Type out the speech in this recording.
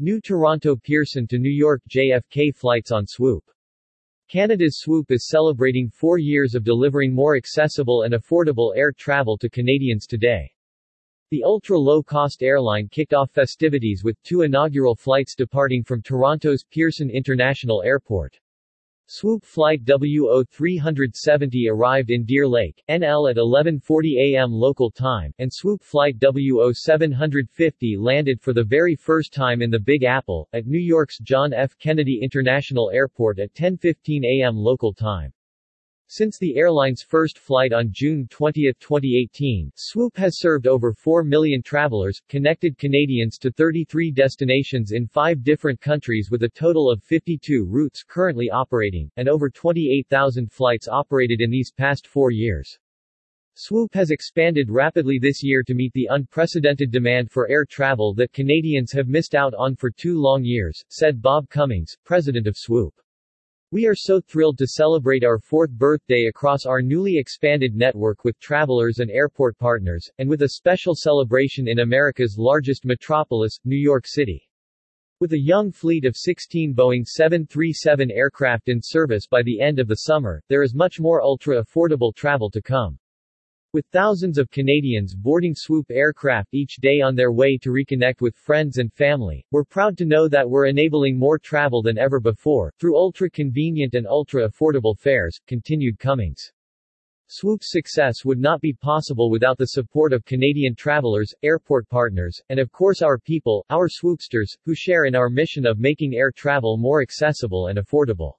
New Toronto Pearson to New York JFK flights on Swoop. Canada's Swoop is celebrating four years of delivering more accessible and affordable air travel to Canadians today. The ultra-low-cost airline kicked off festivities with two inaugural flights departing from Toronto's Pearson International Airport. Swoop Flight WO370 arrived in Deer Lake, NL at 11.40 am local time, and Swoop Flight WO750 landed for the very first time in the Big Apple, at New York's John F. Kennedy International Airport at 10.15 am local time. Since the airline's first flight on June 20, 2018, Swoop has served over 4 million travelers, connected Canadians to 33 destinations in five different countries with a total of 52 routes currently operating, and over 28,000 flights operated in these past four years. Swoop has expanded rapidly this year to meet the unprecedented demand for air travel that Canadians have missed out on for two long years, said Bob Cummings, president of Swoop. We are so thrilled to celebrate our fourth birthday across our newly expanded network with travelers and airport partners, and with a special celebration in America's largest metropolis, New York City. With a young fleet of 16 Boeing 737 aircraft in service by the end of the summer, there is much more ultra-affordable travel to come. With thousands of Canadians boarding Swoop aircraft each day on their way to reconnect with friends and family, we're proud to know that we're enabling more travel than ever before, through ultra-convenient and ultra-affordable fares, continued Cummings. Swoop's success would not be possible without the support of Canadian travelers, airport partners, and of course our people, our Swoopsters, who share in our mission of making air travel more accessible and affordable.